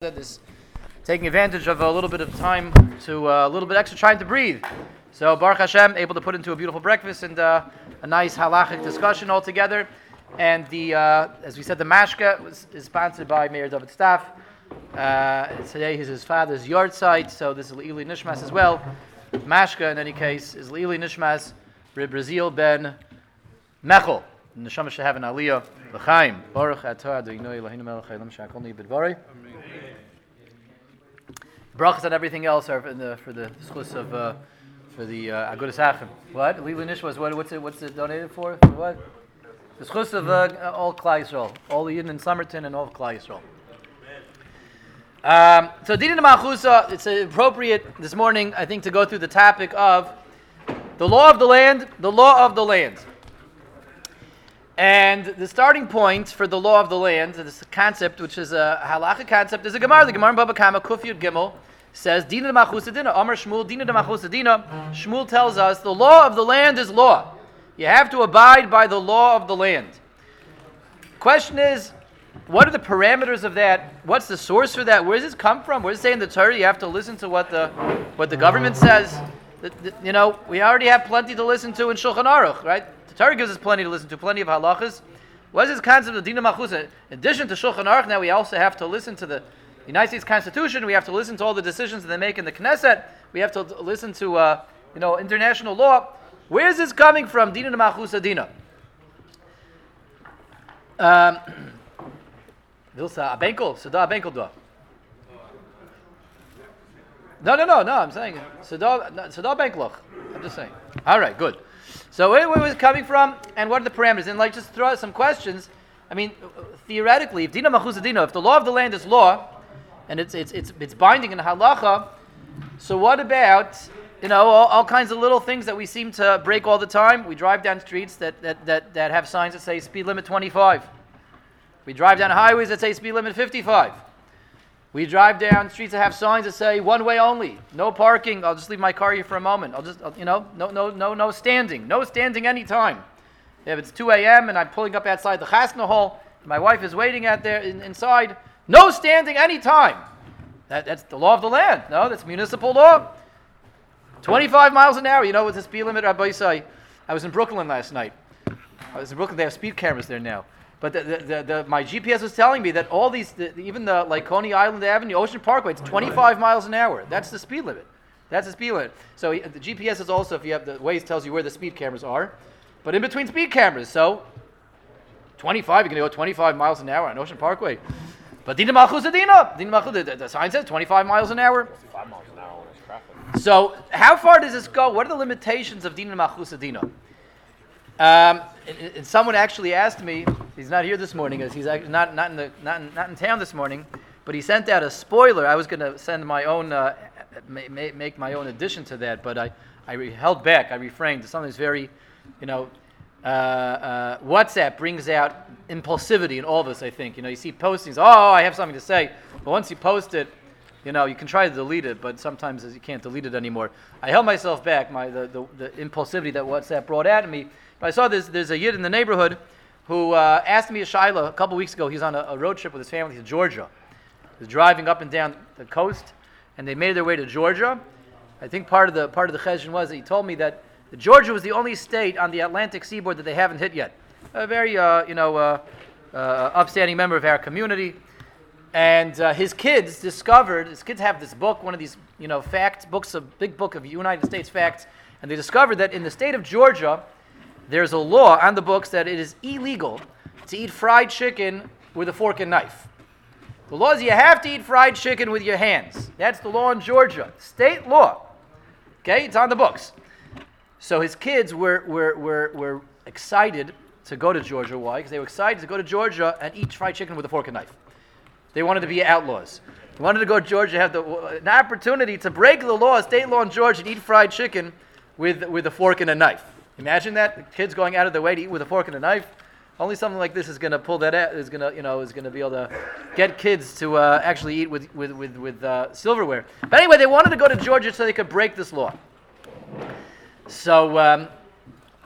this taking advantage of a little bit of time to uh, a little bit extra time to breathe. So Baruch Hashem able to put into a beautiful breakfast and uh, a nice halachic discussion all together. And the uh, as we said, the mashka was, is sponsored by Mayor David Staff. Uh, today is his father's yahrzeit, so this is Leili Nishmas as well. Mashka, in any case, is Leili Nishmas Brazil ben Mechel. Neshama should have an aliyah. L'chaim. Baruch atah Adonai Eloheinu melech haolam shakol ni b'dvarei. Brachas and everything else are in the, for the schus of uh, for the uh, Agudas Achim. What? Lili Nishmas. What? What's it? What's it donated for? For what? The schus of uh, all Klal Yisrael, all the Yidden in Somerton and all of Klal Yisrael. Um, so Dinin Machusa, it's appropriate this morning, I think, to go through the topic of the law of the land, the law of the land. And the starting point for the law of the land, this concept, which is a halacha concept, is a Gemara. The Gemara in Baba Kama, Kuf Yud Gimel, says, Dina Machusadina, Amar Shmuel, Dina Machusadina. Shmuel tells us the law of the land is law. You have to abide by the law of the land. Question is, what are the parameters of that? What's the source for that? Where does this come from? Where does it say in the Torah you have to listen to what the what the government says? The, the, you know, we already have plenty to listen to in Shulchan Aruch, right? The Torah gives us plenty to listen to, plenty of halachas. What is this concept of Dina Machusa? In addition to Shulchan Aruch, now we also have to listen to the United States Constitution. We have to listen to all the decisions that they make in the Knesset. We have to listen to, uh, you know, international law. Where is this coming from? Dina Machusa Dina. Um, Vilsa Abenkel, Abenkel. No, no, no, no. I'm saying Sada Benkloch. I'm just saying. All right, good. So where, where was it coming from, and what are the parameters? And like, just throw out some questions. I mean, theoretically, if Dina Machusa if the law of the land is law, and it's it's it's, it's binding in halacha, so what about you know all, all, kinds of little things that we seem to break all the time? We drive down streets that that that, that have signs that say speed limit 25. We drive down highways that say speed limit 55. We drive down streets that have signs that say one way only, no parking. I'll just leave my car here for a moment. I'll just, you know, no, no, no, no standing, no standing anytime. If it's 2 a.m. and I'm pulling up outside the chasna hall, my wife is waiting out there in, inside, no standing anytime. That, that's the law of the land. No, that's municipal law. 25 miles an hour. You know what the speed limit, Rabbi? I was in Brooklyn last night. I was in Brooklyn. They have speed cameras there now. But the, the, the, my GPS was telling me that all these, even the like Coney Island Avenue, Ocean Parkway, it's 25 miles an hour. That's the speed limit. That's the speed limit. So the GPS is also, if you have the Waze, tells you where the speed cameras are, but in between speed cameras. So 25, you're going to go 25 miles an hour on Ocean Parkway. But Dina Malchus Dina, Dina Malchus, the, the sign says 25 miles an hour. Five miles an hour traffic. So how far does this go? What are the limitations of Dina Malchus Dina? Um, and, and someone actually asked me. He's not here this morning, as he's not not in the not in, not in town this morning. But he sent out a spoiler. I was going to send my own, uh, make my own addition to that, but I I held back. I refrained. Something's very, you know, uh, uh, WhatsApp brings out impulsivity in all of us. I think you know you see postings. Oh, I have something to say, but once you post it, you know you can try to delete it, but sometimes you can't delete it anymore. I held myself back. My the, the, the impulsivity that WhatsApp brought out of me I saw this, there's a yid in the neighborhood who uh, asked me a shaila a couple weeks ago. He's on a, a, road trip with his family to Georgia. He's driving up and down the coast, and they made their way to Georgia. I think part of the part of the cheshire was that he told me that Georgia was the only state on the Atlantic seaboard that they haven't hit yet. A very, uh, you know, uh, uh upstanding member of our community. And uh, his kids discovered, his kids have this book, one of these, you know, facts, books, a big book of United States facts, and they discovered that in the state of Georgia, there's a law on the books that it is illegal to eat fried chicken with a fork and knife. The law is you have to eat fried chicken with your hands. That's the law in Georgia, state law. Okay, it's on the books. So his kids were, were, were, were excited to go to Georgia. Why? Because they were excited to go to Georgia and eat fried chicken with a fork and knife. They wanted to be outlaws. They wanted to go to Georgia, have the, an opportunity to break the law, state law in Georgia, and eat fried chicken with, with a fork and a knife. Imagine that the kids going out of their way to eat with a fork and a knife. Only something like this is going to pull that out. Is going to you know is going to be able to get kids to uh, actually eat with with with, with uh, silverware. But anyway, they wanted to go to Georgia so they could break this law. So. Um,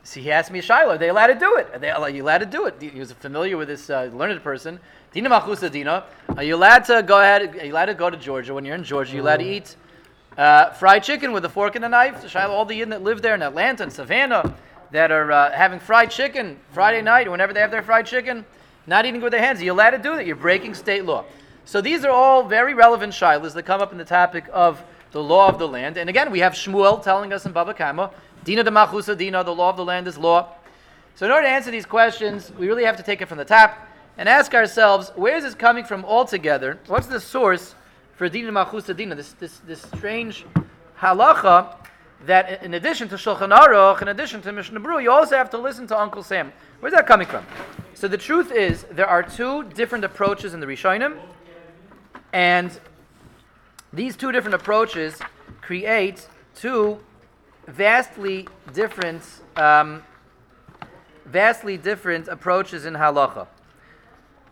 See, he asked me, shaila, are they allowed to do it? Are, they, are you allowed to do it? He was familiar with this uh, learned person. Dina Machusa Dina. Are you allowed to go ahead? Are you allowed to go to Georgia when you're in Georgia? Are You're allowed to eat uh, fried chicken with a fork and a knife. All the Yidden that live there in Atlanta and Savannah that are uh, having fried chicken Friday night, whenever they have their fried chicken, not eating with their hands. You're allowed to do that? You're breaking state law. So these are all very relevant shilas that come up in the topic of the law of the land. And again, we have Shmuel telling us in Baba Kama, Dina de Machusa Dina, the law of the land is law. So in order to answer these questions, we really have to take it from the top and ask ourselves, where is this coming from altogether? What's the source for Dina Machusa Dina, this, this, this strange halacha that in addition to Shulchan Aruch, in addition to Mishnah Berurah, you also have to listen to Uncle Sam. Where's that coming from? So the truth is, there are two different approaches in the Rishonim, and these two different approaches create two vastly different, um, vastly different approaches in halacha.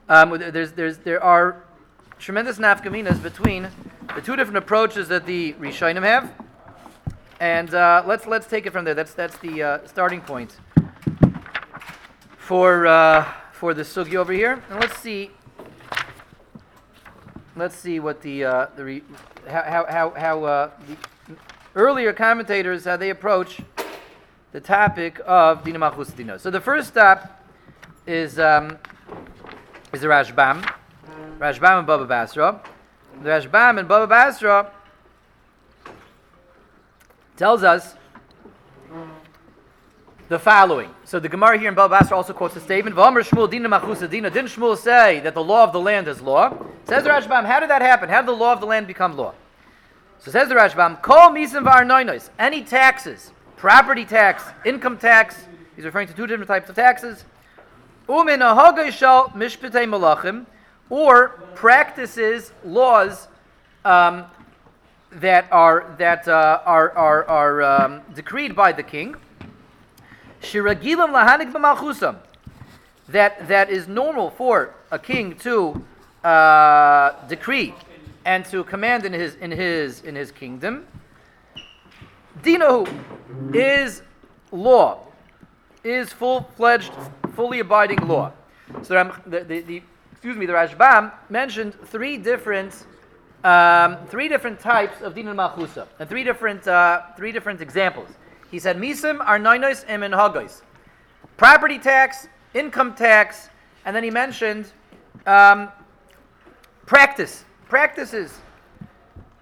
Um, there's, there's, there are tremendous nafkaminas between the two different approaches that the Rishonim have, and uh, let's let's take it from there. That's that's the uh, starting point for uh, for the sugi over here, and let's see. Let's see what the uh, the re, how how how uh, the earlier commentators how they approach the topic of Dina Malchus Dina. So the first step is um, is the Rashbam, Rashbam and Baba Basra. The Rashbam and Baba Basra tells us the following. So the Gemara here in Baba Basra also quotes a statement. Didn't Shmuel say that the law of the land is law? Says the Rashbam, how did that happen? How did the law of the land become law? So says the Rashbam, Kol. Any taxes, property tax, income tax, he's referring to two different types of taxes. Umin malachim, or practices, laws um, that are that uh, are are, are um, decreed by the king. Shiragilam lahanik b'malchusam. That that is normal for a king to uh, decree and to command in his in his in his kingdom. Dinahu is law, is full fledged, fully abiding law. So the, the, the excuse me, the Rashbam mentioned three different um, three different types of din malchusa and three different uh, three different examples. He said misim are arnoinos and menhagos, property tax, income tax, and then he mentioned um, practice, practices,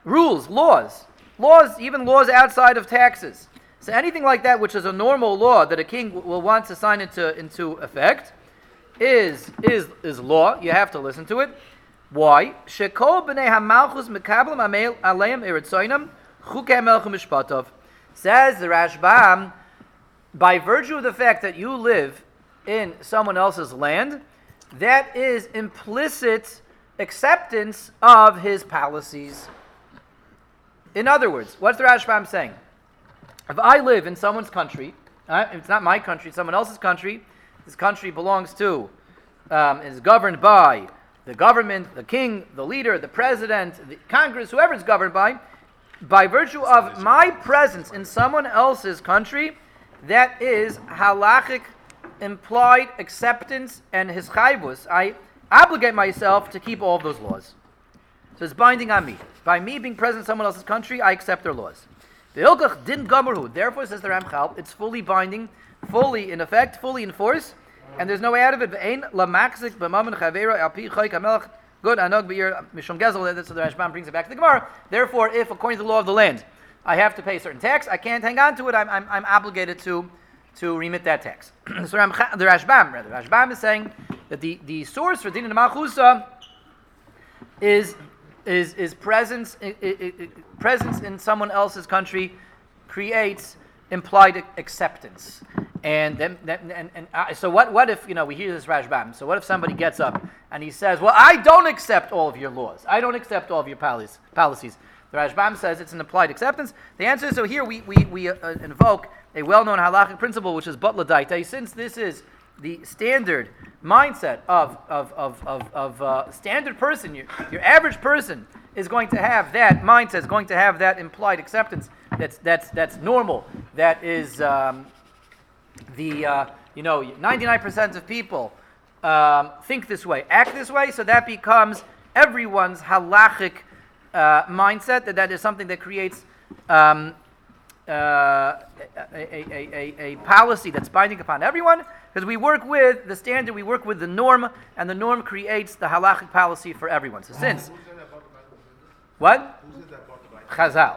rules, laws, laws, even laws outside of taxes. So anything like that, which is a normal law that a king will want to sign into into effect, is is is law. You have to listen to it. Why? Says the Rashbam, by virtue of the fact that you live in someone else's land, that is implicit acceptance of his policies. In other words, what's the Rashbam saying? If I live in someone's country, uh, it's not my country, it's someone else's country, this country belongs to, um, is governed by the government, the king, the leader, the president, the Congress, whoever it's governed by, by virtue of my presence in someone else's country, that is halachic implied acceptance and his chayvus. I obligate myself to keep all those laws. So it's binding on me. By me being present in someone else's country, I accept their laws. The Hilkach din gamarhu. Therefore, says the Ramchal, it's fully binding, fully in effect, fully in force and there's no way out of it. Ve'ein lamaxik b'mamen chavera al pi choy kamelach good anog b'yir mishum gezel. That's so the Rashbam brings it back to the Gemara. Therefore, if according to the law of the land, I have to pay certain tax, I can't hang on to it. I'm, I'm, I'm obligated to to remit that tax. so the Rashbam, rather, Rashbam is saying that the, the source for din machusa is is is presence it, it, it, presence in someone else's country creates implied acceptance. And then, and, and uh, so what, what if, you know, we hear this Rashbam, so what if somebody gets up and he says, well, I don't accept all of your laws. I don't accept all of your policies. The Rashbam says it's an implied acceptance. The answer is, so here we, we, we uh, invoke a well-known halachic principle, which is Butla Since this is the standard mindset of, of, of, of, of uh, standard person, your, your average person is going to have that mindset, is going to have that implied acceptance that's, that's, that's normal, that is... Um, the uh, you know 99% of people um, think this way, act this way, so that becomes everyone's halachic uh, mindset, that that is something that creates um, uh, a, a, a, a, policy that's binding upon everyone, because we work with the standard, we work with the norm, and the norm creates the halachic policy for everyone. So since... What? Chazal.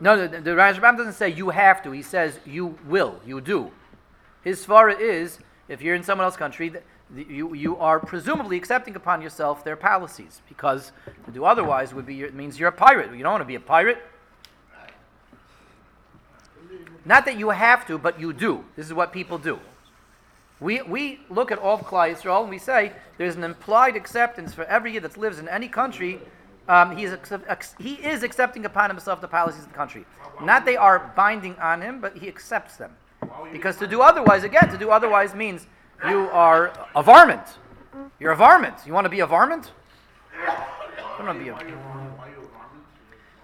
No, the, the Rashbam doesn't say you have to. He says you will, you do. His svara is if you're in someone else's country, you, you are presumably accepting upon yourself their policies because to do otherwise would be it means you're a pirate. You don't want to be a pirate. Not that you have to, but you do. This is what people do. We, we look at all of Klal Yisrael and we say there's an implied acceptance for every year that lives in any country um, he, is he is accepting upon himself the policies of the country. Not they are binding on him, but he accepts them. Because to do otherwise, again, to do otherwise means you are a varmint. You're a varmint. You want to be a varmint? You want to be a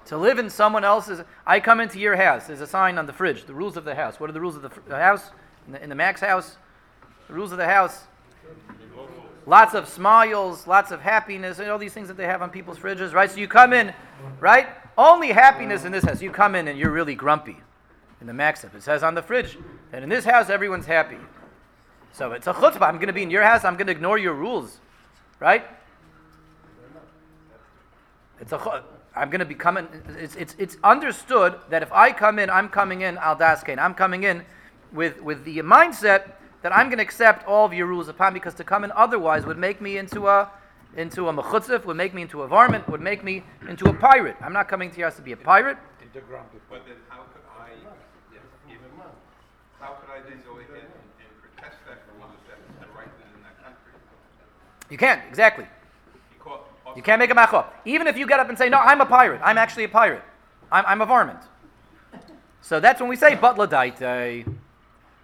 to live in someone else's. I come into your house. There's a sign on the fridge. The rules of the house. What are the rules of the, fr- the house? In the, in the Max house, rules of the house. Lots of smiles, lots of happiness, and all these things that they have on people's fridges, right? So you come in, right? Only happiness in this house. You come in and you're really grumpy. In the Maxif, it says on the fridge that in this house everyone's happy. So it's a chutzpah. I'm going to be in your house. I'm going to ignore your rules, right? It's a. I'm going to be coming. It's, it's, it's understood that if I come in, I'm coming in al daskein. I'm coming in with with the mindset that I'm going to accept all of your rules upon because to come in otherwise would make me into a into a mechutzif, would make me into a varmint, would make me into a pirate. I'm not coming to your house to be a pirate. But then how could I, yeah, even, how could I then go ahead and, and protest that rule if that's the right in that country? You can't, exactly. You can't make a machop. Even if you get up and say, no, I'm a pirate. I'm actually a pirate. I'm, I'm a varmint. So that's when we say, but batla daita.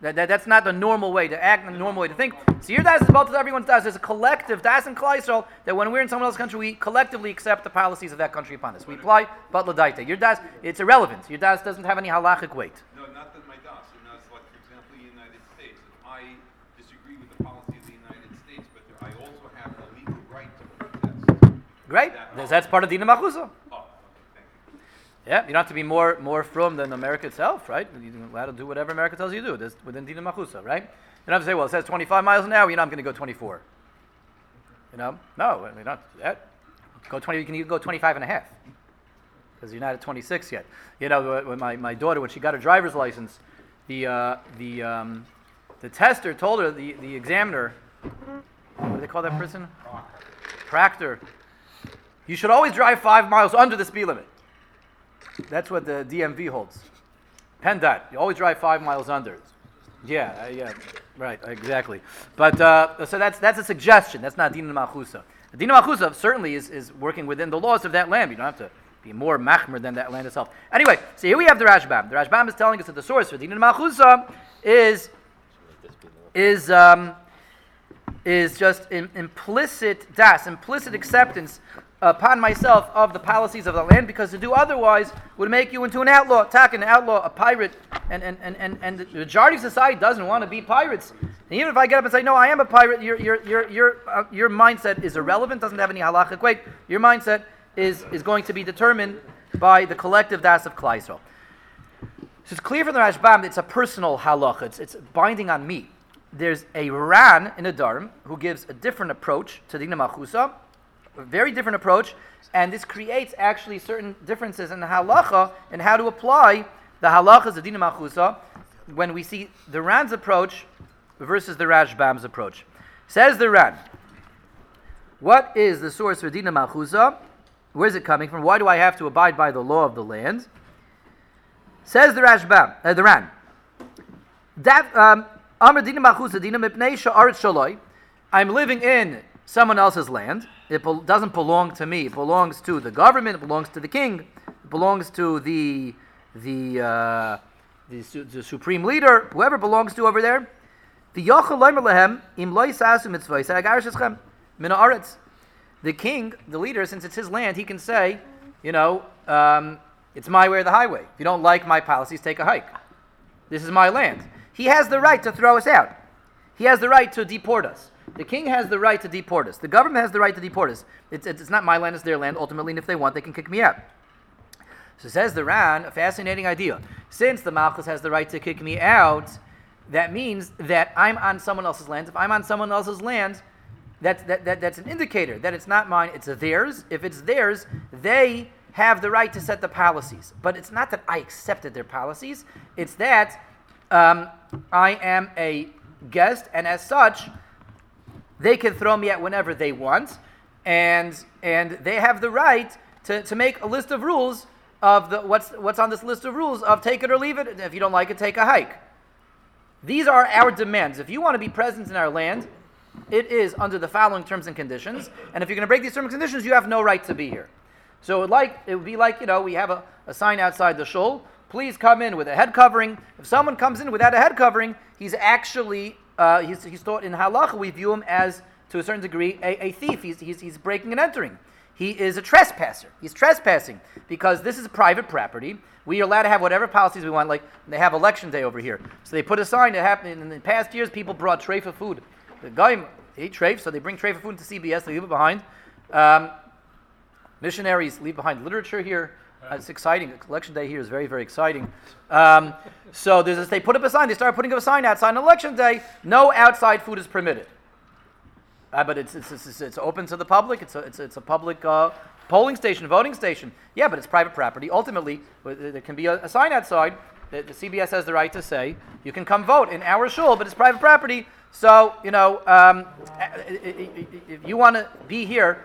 That, that, that's not the normal way to act, the normal way to think. So your das is both everyone's das. There's a collective das and Klal that when we're in someone else's country, we collectively accept the policies of that country upon us. We apply batla daita. Your das, it's irrelevant. Your das doesn't have any halachic weight. No, not that my das. You know, it's like, for example, the United States. If I disagree with the policy of the United States, but I also have a legal right to protest. Great. That's, that's part of Dina Machusa. Oh, okay, thank you. Yeah, you don't have to be more more frum than America itself, right? You're allowed to do whatever America tells you to do. That's within Dina Machusa, right? You don't have to say, well, it says 25 miles an hour. You know, I'm going to go 24. You know, no, I mean, not that. Go 20. You can even go 25 and a half because you're not at 26 yet. You know, my, my daughter, when she got her driver's license, the uh, the um, the tester told her the the examiner, what do they call that person? Proctor. You should always drive five miles under the speed limit. That's what the DMV holds. PennDOT. You always drive five miles under. Yeah, uh, yeah, right, exactly. But uh, so that's that's a suggestion. That's not Dina Machusa. Dina Machusa certainly is, is working within the laws of that land. You don't have to be more machmer than that land itself. Anyway, so here we have the Rashbam. The Rashbam is telling us that the source for Dina Machusa is is um, is just in, implicit das, implicit acceptance upon myself of the policies of the land, because to do otherwise would make you into an outlaw, attack an outlaw, a pirate, and, and, and, and, and the majority of society doesn't want to be pirates. And even if I get up and say, no, I am a pirate, your, your, your, your, uh, your mindset is irrelevant, doesn't have any halachic weight. Your mindset is, is going to be determined by the collective das of Yisrael. So it's clear from the Rashbam that it's a personal halach, it's, it's binding on me. There's a Ran in Nedarim who gives a different approach to the Machusa, a very different approach, and this creates actually certain differences in the halacha and how to apply the halachas of Dina Machusa when we see the Ran's approach versus the Rashbam's approach. Says the Ran, what is the source for Dina Machusa? Where is it coming from? Why do I have to abide by the law of the land? Says the Rashbam, uh, the Ran. That um. I'm living in someone else's land. It bel- doesn't belong to me. It belongs to the government. It belongs to the king. It belongs to the the uh, the, su- the supreme leader, whoever belongs to over there. The king, the leader, since it's his land, he can say, you know, um, it's my way or the highway. If you don't like my policies, take a hike. This is my land. He has the right to throw us out. He has the right to deport us. The king has the right to deport us. The government has the right to deport us. It's, it's not my land, it's their land ultimately, and if they want, they can kick me out. So says the Ran, a fascinating idea. Since the Malchus has the right to kick me out, that means that I'm on someone else's land. If I'm on someone else's land, that's, that, that, that's an indicator that it's not mine, it's theirs. If it's theirs, they have the right to set the policies. But it's not that I accepted their policies, it's that um, I am a guest, and as such, they can throw me at whenever they want, and, and they have the right to, to make a list of rules of the, what's, what's on this list of rules of take it or leave it. If you don't like it, take a hike. These are our demands. If you want to be present in our land, it is under the following terms and conditions. And if you're going to break these terms and conditions, you have no right to be here. So it would like it would be like you know we have a, a sign outside the shul. Please come in with a head covering. If someone comes in without a head covering, he's actually uh, he's, he's thought in halacha we view him as to a certain degree a, a thief. He's, he's, he's breaking and entering. He is a trespasser. He's trespassing because this is private property. We are allowed to have whatever policies we want. Like they have election day over here, so they put a sign that happened in the past years. People brought tray for food. The guy ate tray, so they bring tray for food to CBS. They leave it behind. Um, missionaries leave behind literature here. Uh, it's exciting. Election day here is very, very exciting. Um, so there's this, they put up a sign. They start putting up a sign outside on election day. No outside food is permitted. Uh, but it's, it's, it's, it's, open to the public. It's a, it's, it's a public uh, polling station, voting station. Yeah, but it's private property. Ultimately, there can be a, a sign outside. The, the, CBS has the right to say you can come vote in our shul, but it's private property. So you know, um, if you want to be here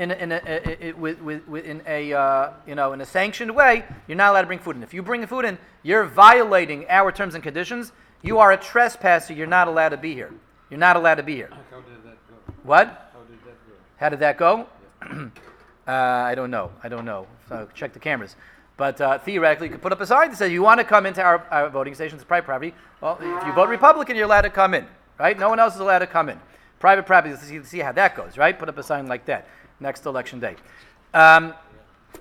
in a, in a, with, with, in a uh, you know in a sanctioned way, you're not allowed to bring food in. If you bring the food in, you're violating our terms and conditions. You are a trespasser. You're not allowed to be here. You're not allowed to be here. How did that go? What? How did that go? How did that go? uh, I don't know. I don't know. So check the cameras. But uh, theoretically, you could put up a sign that says you want to come into our, our voting stations, private property. Well, if you vote Republican, you're allowed to come in, right? No one else is allowed to come in. Private property, see, see how that goes, right? Put up a sign like that next election day. Um,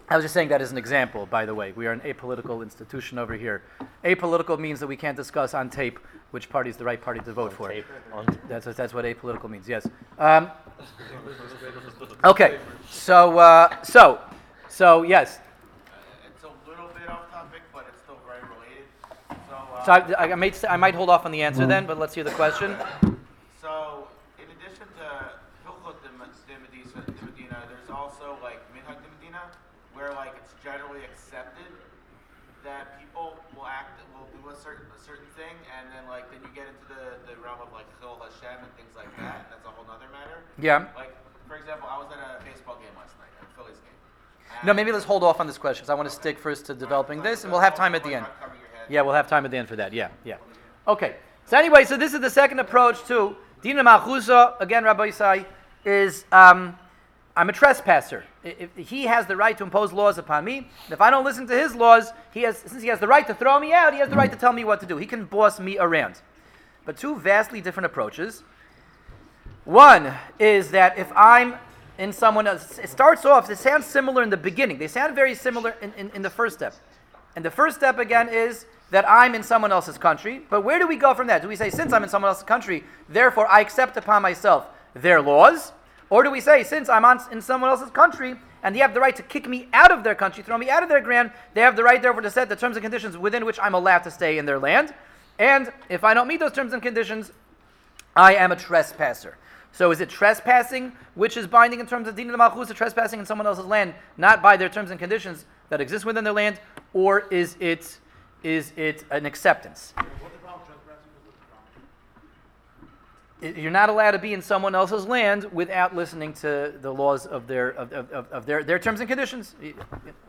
I was just saying that as an example, by the way. We are an apolitical institution over here. Apolitical means that we can't discuss on tape which party is the right party to vote for. Tape. That's what, that's what apolitical means, yes. Um, okay, so, uh, so, so, yes. It's a little bit off topic, but it's still very related. So, uh, So I, I, might, s- I might hold off on the answer then, but let's hear the question. so in addition to Hilchot de Medina, de Medina, there's also like Minhag de Medina, where like it's generally accepted that people will act, will do a certain a certain thing, and then like then you get into the, the realm of like Chil Hashem and things like that, and that's a whole other matter. Yeah. Like for example, I was at a baseball game last night, a Phillies game. No, maybe let's hold off on this question because I want to stick first to developing this, and we'll have time at the end. Like, not covering your head. Yeah, we'll have time at the end for that. Yeah, yeah. Okay. So anyway, so this is the second approach to Dina Malchusa. Again, Rabbi Isai is um, I'm a trespasser. If he has the right to impose laws upon me, if I don't listen to his laws, he has since he has the right to throw me out, he has the right to tell me what to do. He can boss me around. But two vastly different approaches. One is that if I'm in someone else, it starts off, it sounds similar in the beginning. They sound very similar in, in, in the first step. And the first step again is that I'm in someone else's country. But where do we go from that? Do we say, since I'm in someone else's country, therefore I accept upon myself their laws? Or do we say, since I'm on, in someone else's country and they have the right to kick me out of their country, throw me out of their land, they have the right, therefore, to set the terms and conditions within which I'm allowed to stay in their land? And if I don't meet those terms and conditions, I am a trespasser. So is it trespassing, which is binding in terms of Dina Malchus, trespassing in someone else's land, not by their terms and conditions that exist within their land, or is it is it an acceptance? I- You're not allowed to be in someone else's land without listening to the laws of their of, of, of, their, their terms and conditions.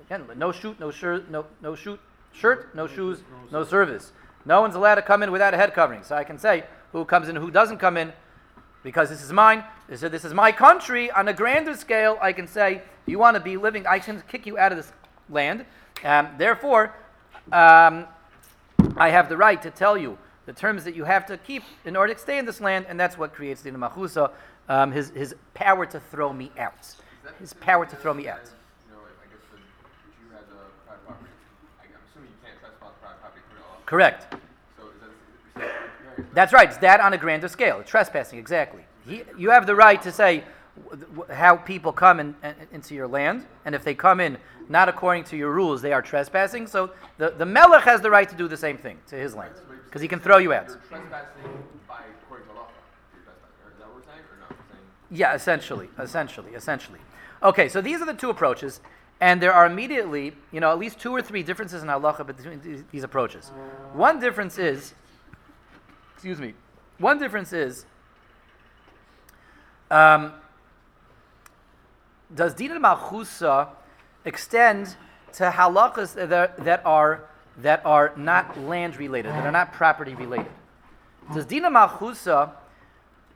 Again, no shoot, no shirt, no no shoot shirt, no shoes, no service. No one's allowed to come in without a head covering. So I can say who comes in, who doesn't come in, because this is mine. Is, this is my country. On a grander scale, I can say, you want to be living, I can kick you out of this land. Um, therefore, um, I have the right to tell you the terms that you have to keep in order to stay in this land, and that's what creates the Machusa, um, his, his power to throw me out. His power to throw me out. Correct. That's right. It's that on a grander scale. Trespassing, exactly. He, you have the right to say how people come in, in- into your land, and if they come in not according to your rules, they are trespassing. So the, the melech has the right to do the same thing to his land, because he can throw you out. Trespassing by according to law. You're trespassing. Is that what we're saying or not? Yeah, essentially, essentially, essentially. Okay, so these are the two approaches, and there are immediately, you know, at least two or three differences in halacha between these- approaches. One difference is, excuse me, one difference is, um, does Dina Malchusa extend to halachas that that are that are not land related, that are not property related? Does Dina Malchusa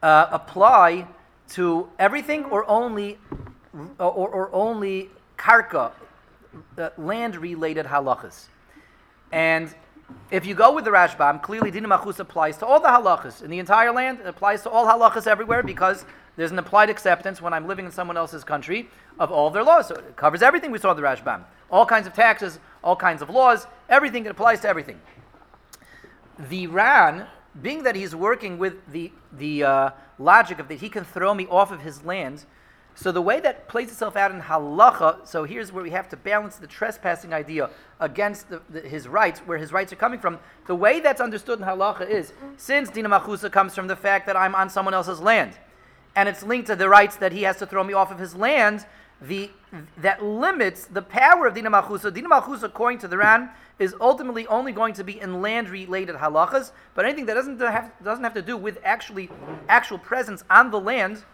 uh, apply to everything or only or, or only karka, uh, land related halachas? And if you go with the Rashbam, clearly Dina Machus applies to all the halachas in the entire land. It applies to all halachas everywhere because there's an applied acceptance when I'm living in someone else's country of all their laws. So it covers everything we saw in the Rashbam. All kinds of taxes, all kinds of laws, everything. It applies to everything. The Ran, being that he's working with the, the uh, logic of that he can throw me off of his land, so the way that plays itself out in halacha, so here's where we have to balance the trespassing idea against the, the, his rights, where his rights are coming from. The way that's understood in halacha is, since dina machusa comes from the fact that I'm on someone else's land, and it's linked to the rights that he has to throw me off of his land, the, that limits the power of dina machusa. Dina machusa, according to the Ran, is ultimately only going to be in land-related halachas, but anything that doesn't have, doesn't have to do with actually actual presence on the land,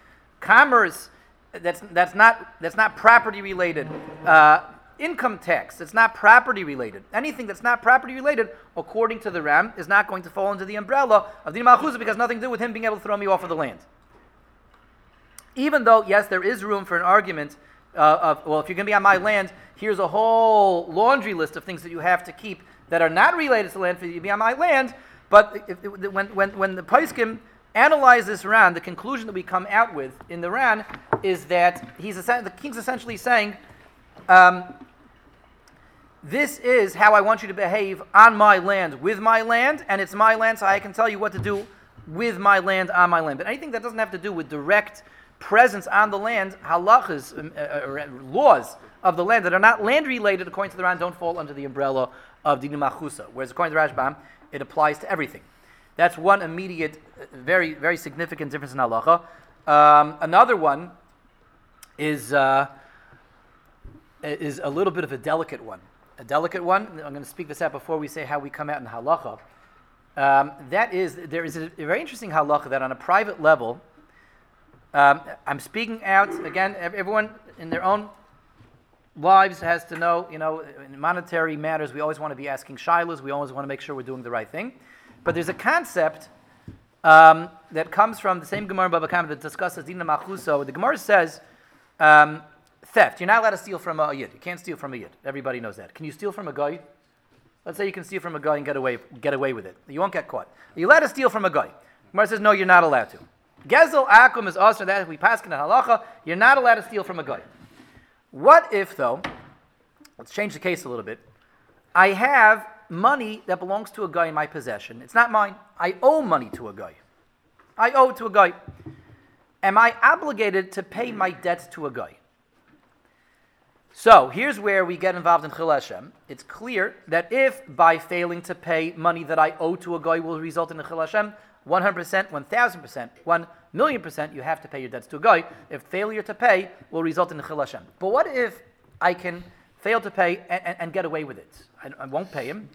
commerce, that's, that's, not, that's not property related. Uh, income tax, that's not property related. Anything that's not property related, according to the Ran, is not going to fall under the umbrella of the Malchusa because nothing to do with him being able to throw me off of the land. Even though, yes, there is room for an argument uh, of, well, if you're going to be on my land, here's a whole laundry list of things that you have to keep that are not related to land for you to be on my land. But if, if, when, when, when the Paiskim analyze this Ran, the conclusion that we come out with in the Ran is that he's the king's essentially saying, um, this is how I want you to behave on my land, with my land, and it's my land, so I can tell you what to do with my land, on my land. But anything that doesn't have to do with direct presence on the land, halachas, um, uh, uh, laws of the land that are not land related, according to the Ran, don't fall under the umbrella of Dinu Machusa. Whereas according to the Rashbam, it applies to everything. That's one immediate, uh, very, very significant difference in halacha. Um, another one is, uh, is a little bit of a delicate one. A delicate one, I'm going to speak this out before we say how we come out in halacha. Um, that is, there is a, a very interesting halacha that on a private level, um, I'm speaking out again. Everyone in their own lives has to know. You know, in monetary matters, we always want to be asking shilas. We always want to make sure we're doing the right thing. But there's a concept um, that comes from the same Gemara in Baba Kama that discusses Dina Machuso. The Gemara says um, theft. You're not allowed to steal from a yid. You can't steal from a yid. Everybody knows that. Can you steal from a guy? Let's say you can steal from a guy and get away get away with it. You won't get caught. You're you allowed to steal from a guy? Gemara says no. You're not allowed to. Gezel akum is also that we pass in halacha. You're not allowed to steal from a guy. What if though? Let's change the case a little bit. I have money that belongs to a guy in my possession. It's not mine. I owe money to a guy. I owe it to a guy. Am I obligated to pay my debts to a guy? So here's where we get involved in Chil Hashem. It's clear that if by failing to pay money that I owe to a guy will result in a Chil Hashem, 100%, 1000%, 1 million percent, you have to pay your debts to a guy. If failure to pay will result in Chil Hashem. But what if I can fail to pay and, and, and get away with it? I, I won't pay him.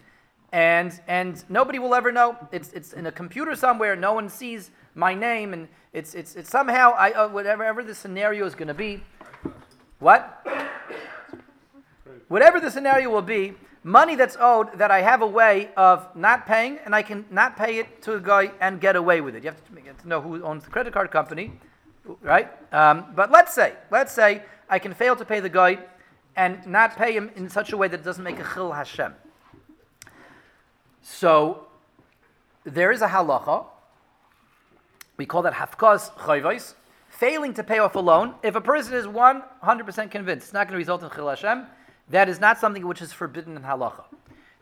And, and nobody will ever know. It's, it's in a computer somewhere. No one sees my name, and it's, it's, it's somehow I uh, whatever, whatever the scenario is going to be. What? Whatever the scenario will be, money that's owed that I have a way of not paying, and I can not pay it to a guy and get away with it. You have to, to know who owns the credit card company, right? Um, but let's say, let's say I can fail to pay the guy and not pay him in such a way that it doesn't make a chil Hashem. So there is a halacha. We call that hafkaz chayvais, failing to pay off a loan. If a person is 100% convinced it's not going to result in chil Hashem, that is not something which is forbidden in halacha.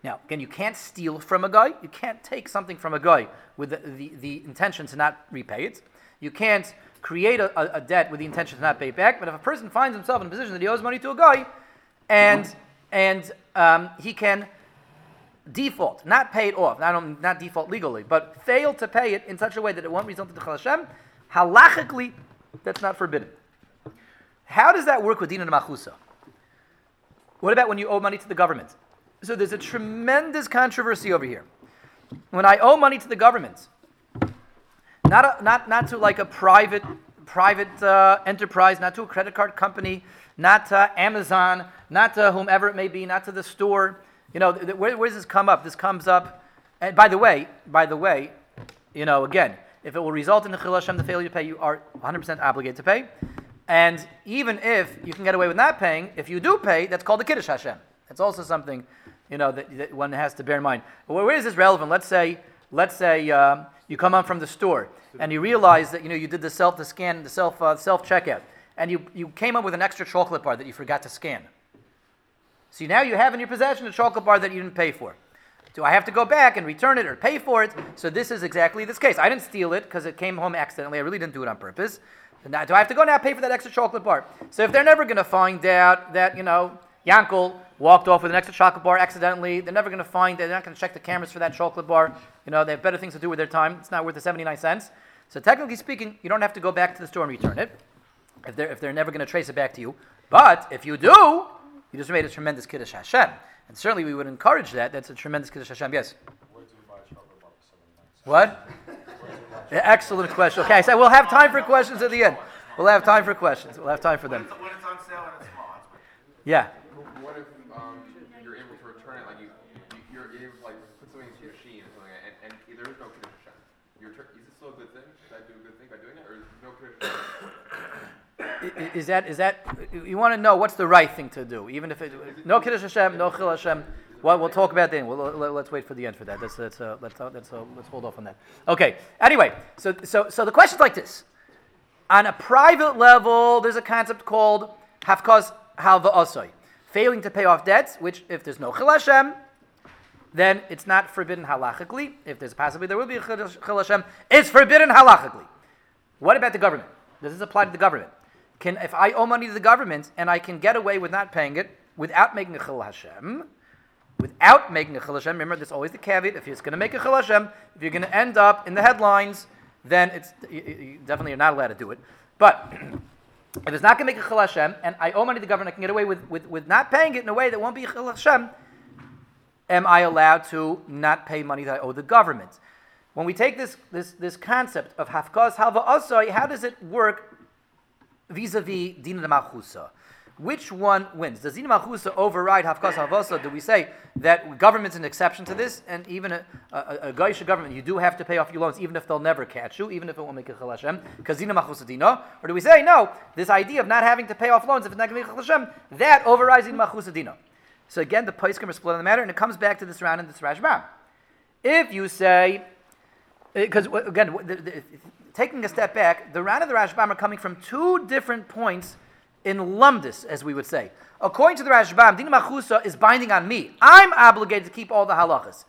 Now, again, you can't steal from a guy. You can't take something from a guy with the, the, the intention to not repay it. You can't create a, a, debt with the intention to not pay it back. But if a person finds himself in a position that he owes money to a guy, and and um, he can default, not pay it off, not, not default legally, but fail to pay it in such a way that it won't result in the Hashem, halachically, that's not forbidden. How does that work with Dina Machusa? What about when you owe money to the government? So there's a tremendous controversy over here. When I owe money to the government, not, a, not, not to like a private, private uh, enterprise, not to a credit card company, not to Amazon, not to whomever it may be, not to the store. You know, th- th- where, where does this come up? This comes up, and by the way, by the way, you know, again, if it will result in the Chil Hashem, the failure to pay, you are 100% obligated to pay. And even if you can get away with not paying, if you do pay, that's called the Kiddush Hashem. That's also something, you know, that, that one has to bear in mind. Where is this relevant? Let's say, let's say um, you come home from the store and you realize that you know you did the self the scan, the self uh, self checkout, and you, you came up with an extra chocolate bar that you forgot to scan. See, now you have in your possession a chocolate bar that you didn't pay for. Do I have to go back and return it or pay for it? So this is exactly this case. I didn't steal it because it came home accidentally. I really didn't do it on purpose. Now, do I have to go now pay for that extra chocolate bar? So if they're never going to find out that, you know, Yankel walked off with an extra chocolate bar accidentally, they're never going to find, they're not going to check the cameras for that chocolate bar. You know, they have better things to do with their time. It's not worth the 79 cents. So technically speaking, you don't have to go back to the store and return it if they're, if they're never going to trace it back to you. But if you do, you just made a tremendous Kiddush Hashem. And certainly we would encourage that. That's a tremendous Kiddush Hashem. Yes? What? Yeah, Excellent question. Okay, so we'll have time for questions at the end. We'll have time for questions. We'll have time for them. When it's on sale and it's small. Yeah. What if um, you're able to return it, like you, you you're able to like put something into your machine or something, and, and there is no Kiddush Hashem. You return, is it still a good thing? Should I do a good thing by doing it, or is there no Kiddush Hashem? Is that, is that, you want to know what's the right thing to do, even if it, no Kiddush Hashem, no Chil Hashem. Well, we'll talk about that. We'll, let, let's wait for the end for that. Let's, let's, uh, let's, uh, let's, uh, let's hold off on that. Okay. Anyway, so, so, so the question's like this. On a private level, there's a concept called Hafkaz Halva Osoy. Failing to pay off debts, which if there's no Chil Hashem, then it's not forbidden halachically. If there's possibly there will be a Chil Hashem, it's forbidden halachically. What about the government? Does this apply to the government? Can if I owe money to the government and I can get away with not paying it without making a Chil Hashem, without making a Chil remember there's always the caveat, if you're going to make a Chil if you're going to end up in the headlines, then it's you, you definitely you're not allowed to do it. But if it's not going to make a Chil and I owe money to the government, I can get away with, with, with not paying it in a way that won't be Chil am I allowed to not pay money that I owe the government? When we take this, this, this concept of Hafkaz Halva Asoi, how does it work vis-a-vis Dina de? Which one wins? Does Dina Machusa override Hafkaz Halva Do we say that government's an exception to this, and even a, a, a Gaisha government, you do have to pay off your loans, even if they'll never catch you, even if it won't make a Chil Hashem, because Dina Machusa Dina? Or do we say, no, this idea of not having to pay off loans if it's not going to make a Chil Hashem, that overrides Dina Machusa Dina? So again, the Paiskim are split on the matter, and it comes back to this round in this Rashbam. If you say, uh, because again, the, the, taking a step back, the round of the Rashbam are coming from two different points in lumdis, as we would say. According to the Rashbam, Din Machusa is binding on me. I'm obligated to keep all the halachas.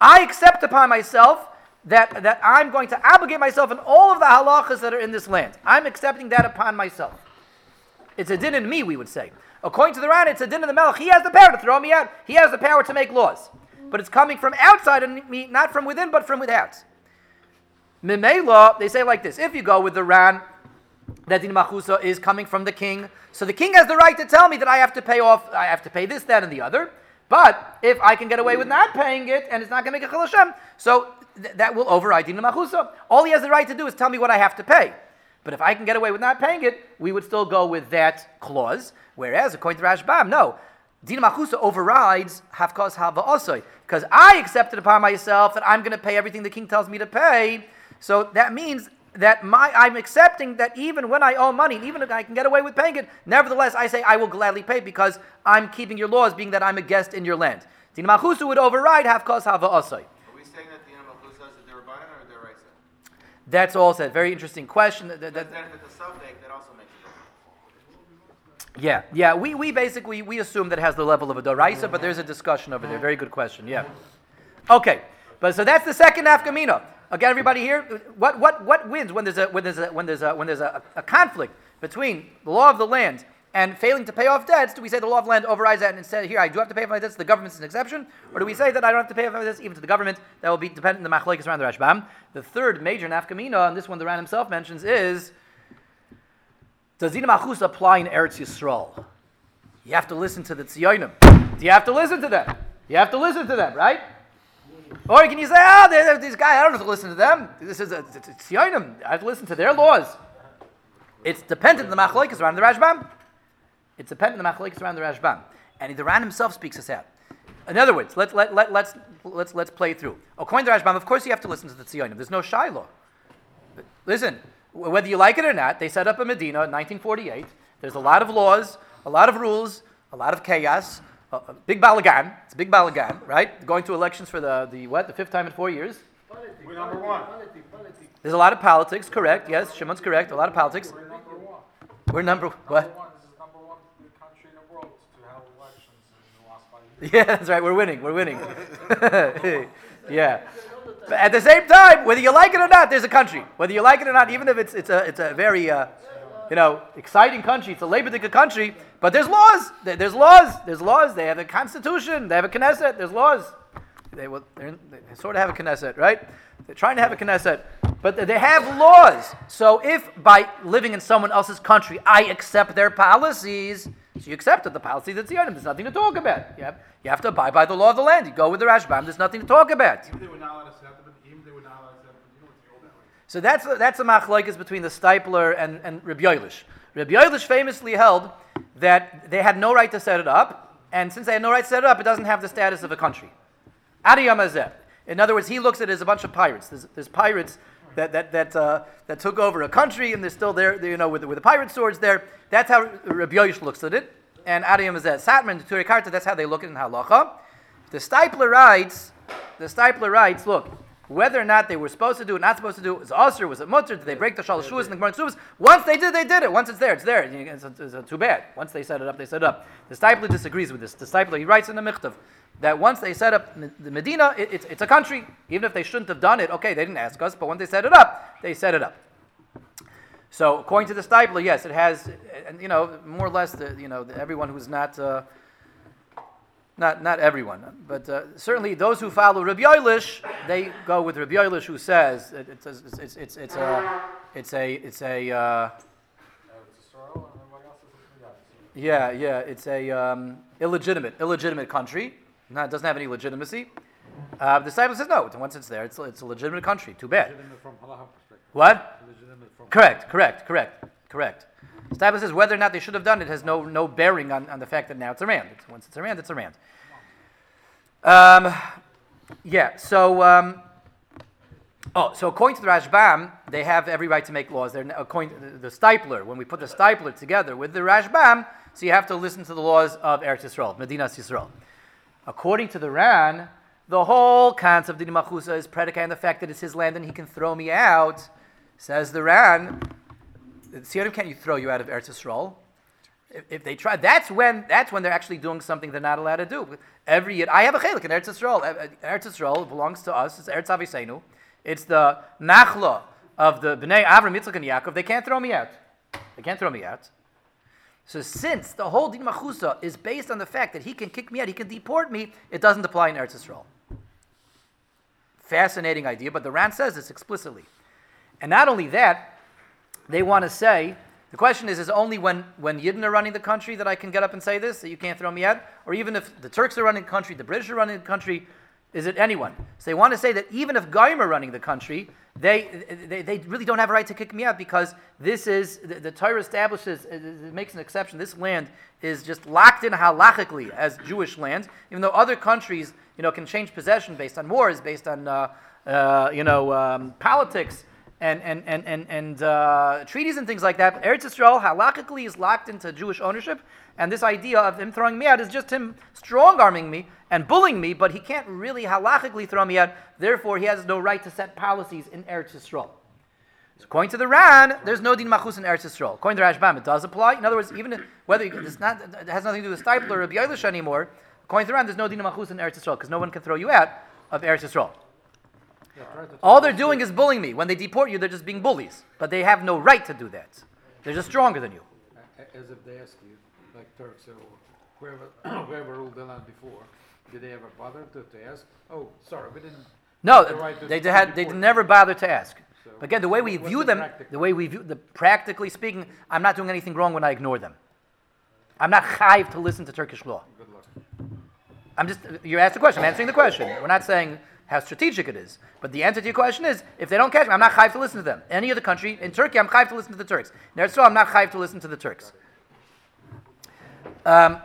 I accept upon myself that, that I'm going to obligate myself in all of the halachas that are in this land. I'm accepting that upon myself. It's a din in me, we would say. According to the Ran, it's a din in the Melech. He has the power to throw me out. He has the power to make laws. But it's coming from outside of me, not from within, but from without. Mimela, they say like this: If you go with the Ran, that din machusa is coming from the king, so the king has the right to tell me that I have to pay off, I have to pay this, that, and the other. But if I can get away with not paying it, and it's not going to make a chil Hashem, so th- that will override din machusa. All he has the right to do is tell me what I have to pay. But if I can get away with not paying it, we would still go with that clause. Whereas, according to Rashbam, no. Din Machusa overrides Hafkos Hava. Because I accepted upon myself that I'm going to pay everything the king tells me to pay. So that means that my I'm accepting that even when I owe money, even if I can get away with paying it, nevertheless I say I will gladly pay because I'm keeping your laws, being that I'm a guest in your land. Din Machusa would override Hafkos Hava Osoi. Are we saying that Dina Machusa is a Dirabanan or a Diraisa? That's all said. Very interesting question. That- that- that- then if it's that also makes a difference. Yeah, yeah. We, we basically we assume that it has the level of a doraisa, but there's a discussion over there. Very good question. Yeah. Okay, but so that's the second nafkamina. Again, everybody here, what what what wins when there's a when there's a when there's a when there's a, a conflict between the law of the land and failing to pay off debts? Do we say the law of land overrides that and instead here I do have to pay off my debts? The government's an exception, or do we say that I don't have to pay off my debts even to the government? That will be dependent on the machlekes around the Rashbam. The third major nafkamina, and this one the Ran himself mentions, is does Dina Machus apply in Eretz Yisrael? You have to listen to the Tzionim. Do you have to listen to them? You have to listen to them, right? Or can you say, oh, ah, they're, they're these guys, I don't have to listen to them. This is a Tzionim. I have to listen to their laws. It's dependent on the Machlokes around the Rashbam. It's dependent on the Machlokes around the Rashbam. And the Ran himself speaks us out. In other words, let, let, let, let's, let's, let's play through. According to Rashbam, of course you have to listen to the Tzionim. There's no shaila. Listen, whether you like it or not, they set up a Medina in 1948. There's a lot of laws, a lot of rules, a lot of chaos, a big balagan. It's a big balagan, right? Going to elections for the, the what? The fifth time in four years. We're number one. There's a lot of politics, correct? Yes, Shimon's correct. A lot of politics. We're number one. We're number Number what? one. This is number one country in the world to have elections in the last five years. Yeah, that's right. We're winning. We're winning. yeah. But at the same time, whether you like it or not, there's a country. Whether you like it or not, even if it's it's a it's a very uh, you know exciting country, it's a labor country. But there's laws. There's laws. There's laws. They have a constitution. They have a Knesset. There's laws. They will. In- they sort of have a Knesset, right? They're trying to have a Knesset, but they have laws. So if by living in someone else's country, I accept their policies, so you accepted the policy that's the item. There's nothing to talk about. You have, you have to abide by the law of the land. You go with the Rashbam. There's nothing to talk about. Even they were not allowed to them, even they were not allowed to set them, you know what the old that way. So that's that's a machlokes between the Stipler and, and Rabbi Yoelish. Rabbi Yoelish famously held that they had no right to set it up, and since they had no right to set it up, it doesn't have the status of a country. Adiyam Hazeh. In other words, he looks at it as a bunch of pirates. There's, there's pirates that, that, that, uh, that took over a country, and they're still there, you know, with, the- with the pirate swords there. That's how Rabbi Yoelish looks at it. And Adiyam Hazeh. Satmar and Turei that's how they look at it in Halacha. The Stipler writes, the Stipler writes, look, whether or not they were supposed to do it, not supposed to do it, was usher, was it mutter, did they break the shalosh shuas and the gemara shuas? Once they did, they did it. Once it's there, it's there. It's, it's, it's too bad. Once they set it up, they set it up. The Stipler disagrees with this. The Stipler, he writes in the Michtav that once they set up the Medina, it, it's, it's a country. Even if they shouldn't have done it, okay, they didn't ask us, but once they set it up, they set it up. So according to the Stipler, yes, it has, and you know, more or less, the, you know, the, everyone who's not. Uh, not, not everyone, but uh, certainly those who follow Rabbi Yoelish, they go with Rabbi Yoelish, who says it, it's, it's, it's, it's, it's a, it's a, it's a, uh, it's Israel and everybody else is, yeah, yeah. it's a um, illegitimate, illegitimate country. No, it doesn't have any legitimacy. Uh, the Stipler says no. Once it's there, it's, it's a legitimate country. Too bad. Legitimate from perspective. What? Legitimate from. Correct correct, correct, correct, Stipler says whether or not they should have done it has no, no bearing on, on the fact that now it's a rand. It's, once it's a rand, it's a rand. Um, yeah, so, um, oh, so according to the Rashbam, they have every right to make laws. They're, according to the, the Stipler, when we put the Stipler together with the Rashbam, so you have to listen to the laws of Eretz Yisrael, Medina Yisrael. According to the Ran, the whole concept of Dini Machusa is predicated on the fact that it's his land and he can throw me out. Says the Ran, Tzionim can't you throw you out of Eretz Yisrael? If, if they try, that's when that's when they're actually doing something they're not allowed to do. Every year, I have a chelik in Eretz Yisrael. Eretz Yisrael belongs to us. It's Eretz Aviseinu. It's the nachla of the Bnei Avram, Yitzchak, and Yaakov. They can't throw me out. They can't throw me out. So since the whole din machusa is based on the fact that he can kick me out, he can deport me, it doesn't apply in Eretz Yisrael. Fascinating idea, but the Ran says this explicitly. And not only that, they want to say the question is: is only when when Yidden are running the country that I can get up and say this that you can't throw me out, or even if the Turks are running the country, the British are running the country, is it anyone? So they want to say that even if Goyim are running the country, they, they, they really don't have a right to kick me out because this is the, the Torah establishes it, it makes an exception. This land is just locked in halachically as Jewish land, even though other countries you know can change possession based on wars, based on uh, uh, you know um, politics and and and and, and uh, treaties and things like that. But Eretz Yisrael halachically is locked into Jewish ownership, and this idea of him throwing me out is just him strong arming me and bullying me, but he can't really halachically throw me out. Therefore, he has no right to set policies in Eretz Yisrael. So according to the Ran, there's no din machus in Eretz Yisrael. According to Rashbam, it does apply. In other words, even whether you, it's not, it has nothing to do with Stipler or Rabbi Yoelish anymore. According to the Ran, there's no din machus in Eretz Yisrael because no one can throw you out of Eretz Yisrael. Yeah, try to All they're doing is bullying me. When they deport you, they're just being bullies. But they have no right to do that. They're just stronger than you. As if they ask you, like Turks or whoever, whoever ruled the land before, did they ever bother to, to ask? Oh, sorry, we didn't. No, the right to- they had they never bothered to ask. So, again, the way we view the them, practical- the way we view the practically speaking, I'm not doing anything wrong when I ignore them. I'm not chayiv to listen to Turkish law. Good luck. I'm just you asked the question. I'm answering the question. We're not saying how strategic it is, but the answer to your question is: if they don't catch me, I'm not chayiv to listen to them. Any other country in Turkey, I'm chayiv to listen to the Turks. In Eretz I'm not chayiv to listen to the Turks. Um,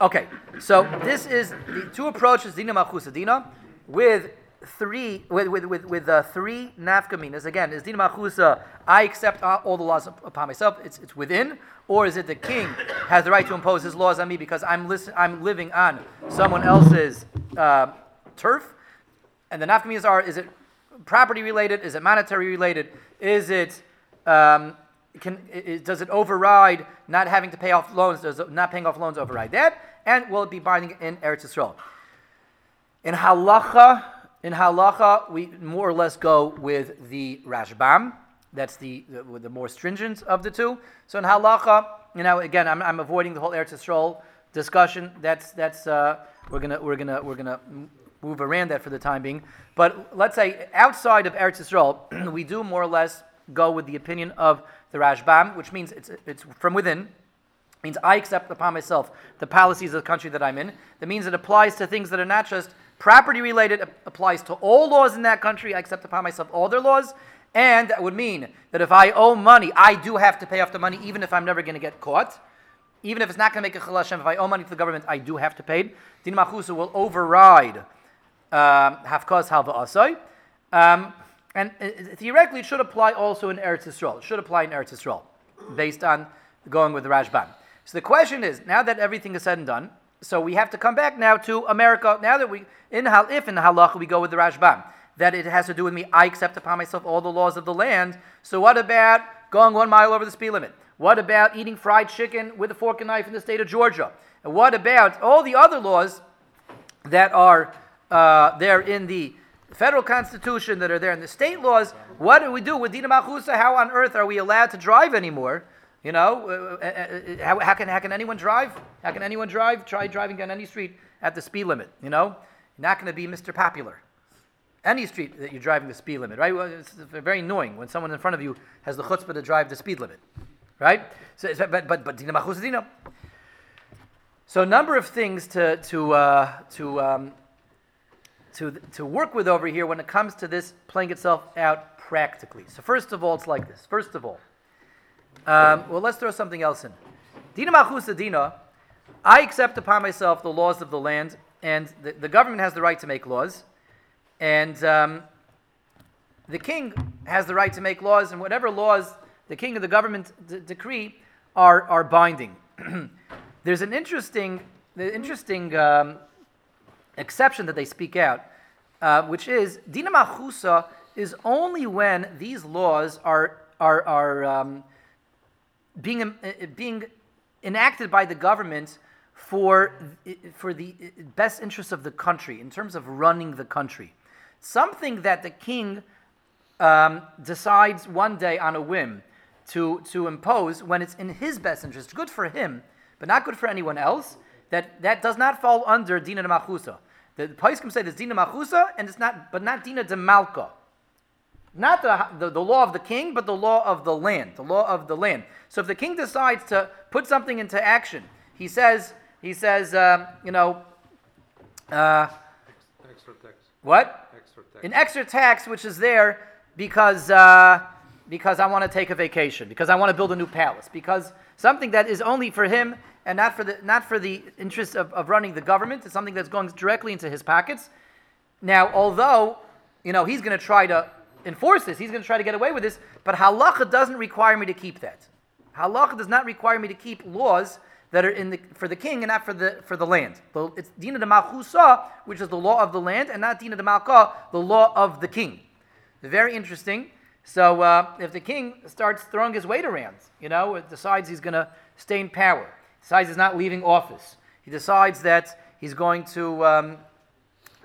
okay, so this is the two approaches dina malchusa dina with three with with with, with uh, three nafkaminas. Again, is dina malchusa I accept all all the laws upon myself? It's it's within, or is it the king has the right to impose his laws on me because I'm listen, I'm living on someone else's uh, turf? And the nafkaminas are: is it property related? Is it monetary related? Is it um, can, i- i- does it override not having to pay off loans? Does not paying off loans override that? And will it be binding in Eretz Yisrael? In halacha, in halacha, we more or less go with the Rashbam. That's the, the, the more stringent of the two. So in halacha, you know, again, I'm, I'm avoiding the whole Eretz Yisrael discussion. That's that's uh, we're gonna we're gonna we're gonna move around that for the time being. But let's say outside of Eretz Yisrael, we do more or less go with the opinion of the Rashbam, which means it's it's from within means I accept upon myself the policies of the country that I'm in. That means it applies to things that are not just property related, it applies to all laws in that country. I accept upon myself all their laws. And that would mean that if I owe money, I do have to pay off the money, even if I'm never going to get caught. Even if it's not going to make a chilul Hashem, if I owe money to the government, I do have to pay it. Din Machusa will override um, Hafkaz Halva Asai. Um, and uh, theoretically, it should apply also in Eretz Yisrael. It should apply in Eretz Yisrael, based on going with the Rashbam. So the question is, now that everything is said and done, so we have to come back now to America. Now that we, in hal, if in halacha we go with the Rashbam, that it has to do with me, I accept upon myself all the laws of the land. So what about going one mile over the speed limit? What about eating fried chicken with a fork and knife in the state of Georgia? And what about all the other laws that are uh, there in the federal constitution, that are there in the state laws. What do we do with Dina Machusa? How on earth are we allowed to drive anymore? You know, uh, uh, uh, how, how, can, how can anyone drive? How can anyone drive? Try driving down any street at the speed limit. You know, you're not going to be Mr. Popular. Any street that you're driving the speed limit, right? Well, it's very annoying when someone in front of you has the chutzpah to drive the speed limit, right? So, but but but Dina Machusa Dina. So a number of things to to uh, to um, to to work with over here when it comes to this playing itself out practically. So first of all, it's like this. First of all, um, well, let's throw something else in. Dina Machusa Dina. I accept upon myself the laws of the land, and the, the government has the right to make laws, and um, the king has the right to make laws, and whatever laws the king or the government d- decree are are binding. There's an interesting, the interesting um, exception that they speak out, uh, which is dina machusa is only when these laws are are are um, being uh, being enacted by the government for for the best interests of the country in terms of running the country. Something that the king um, decides one day on a whim to, to impose when it's in his best interest, good for him, but not good for anyone else, that, that does not fall under Dina de Machusa. The Paiskim say there's Dina Machusa, and it's not, but not Dina de Malka. Not the, the, the law of the king, but the law of the land. The law of the land. So if the king decides to put something into action, he says, he says, um, you know, uh, Extra tax, what? extra tax. an extra tax which is there because uh, because I want to take a vacation, because I want to build a new palace, because something that is only for him and not for the not for the interest of, of running the government. It's something that's going directly into his pockets. Now, although you know he's going to try to enforce this, he's going to try to get away with this, but halacha doesn't require me to keep that. Halacha does not require me to keep laws that are in the for the king and not for the for the land. It's dina de malchusa, which is the law of the land, and not dina de malka, the law of the king. Very interesting. So uh, if the king starts throwing his weight around, you know, decides he's going to stay in power, decides he's not leaving office, he decides that he's going to um,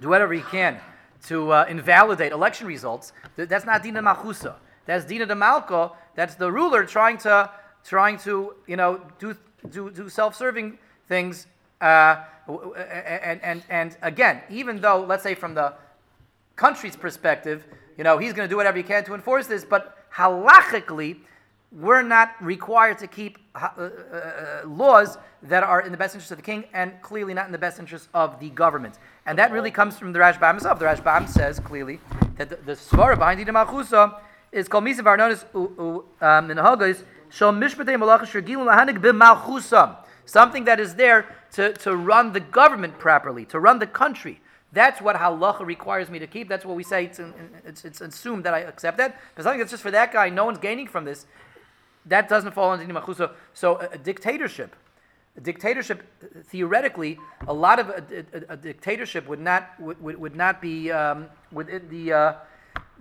do whatever he can to uh, invalidate election results, th- that's not Dina Machusa. That's Dina de Malka. That's the ruler trying to trying to you know do do, do self-serving things. Uh, and, and and again, even though let's say from the country's perspective, you know, he's going to do whatever he can to enforce this, but halachically, we're not required to keep uh, uh, uh, laws that are in the best interest of the king and clearly not in the best interest of the government. And that really comes from the Rashbam himself. The Rashbam says clearly that the, the svara behind the Machusa is called Misa Varnonis in Hagos, Shal Mishpatei Malachas Shirgilun Lahanik B'Malchusa. Something that is there to, to run the government properly, to run the country. That's what halacha requires me to keep. That's what we say. It's, it's, it's assumed that I accept that. But something that's just for that guy, no one's gaining from this. That doesn't fall under Machusa. So a, a dictatorship, a dictatorship, theoretically, a lot of a, a, dictatorship would not would, would not be um, within the uh,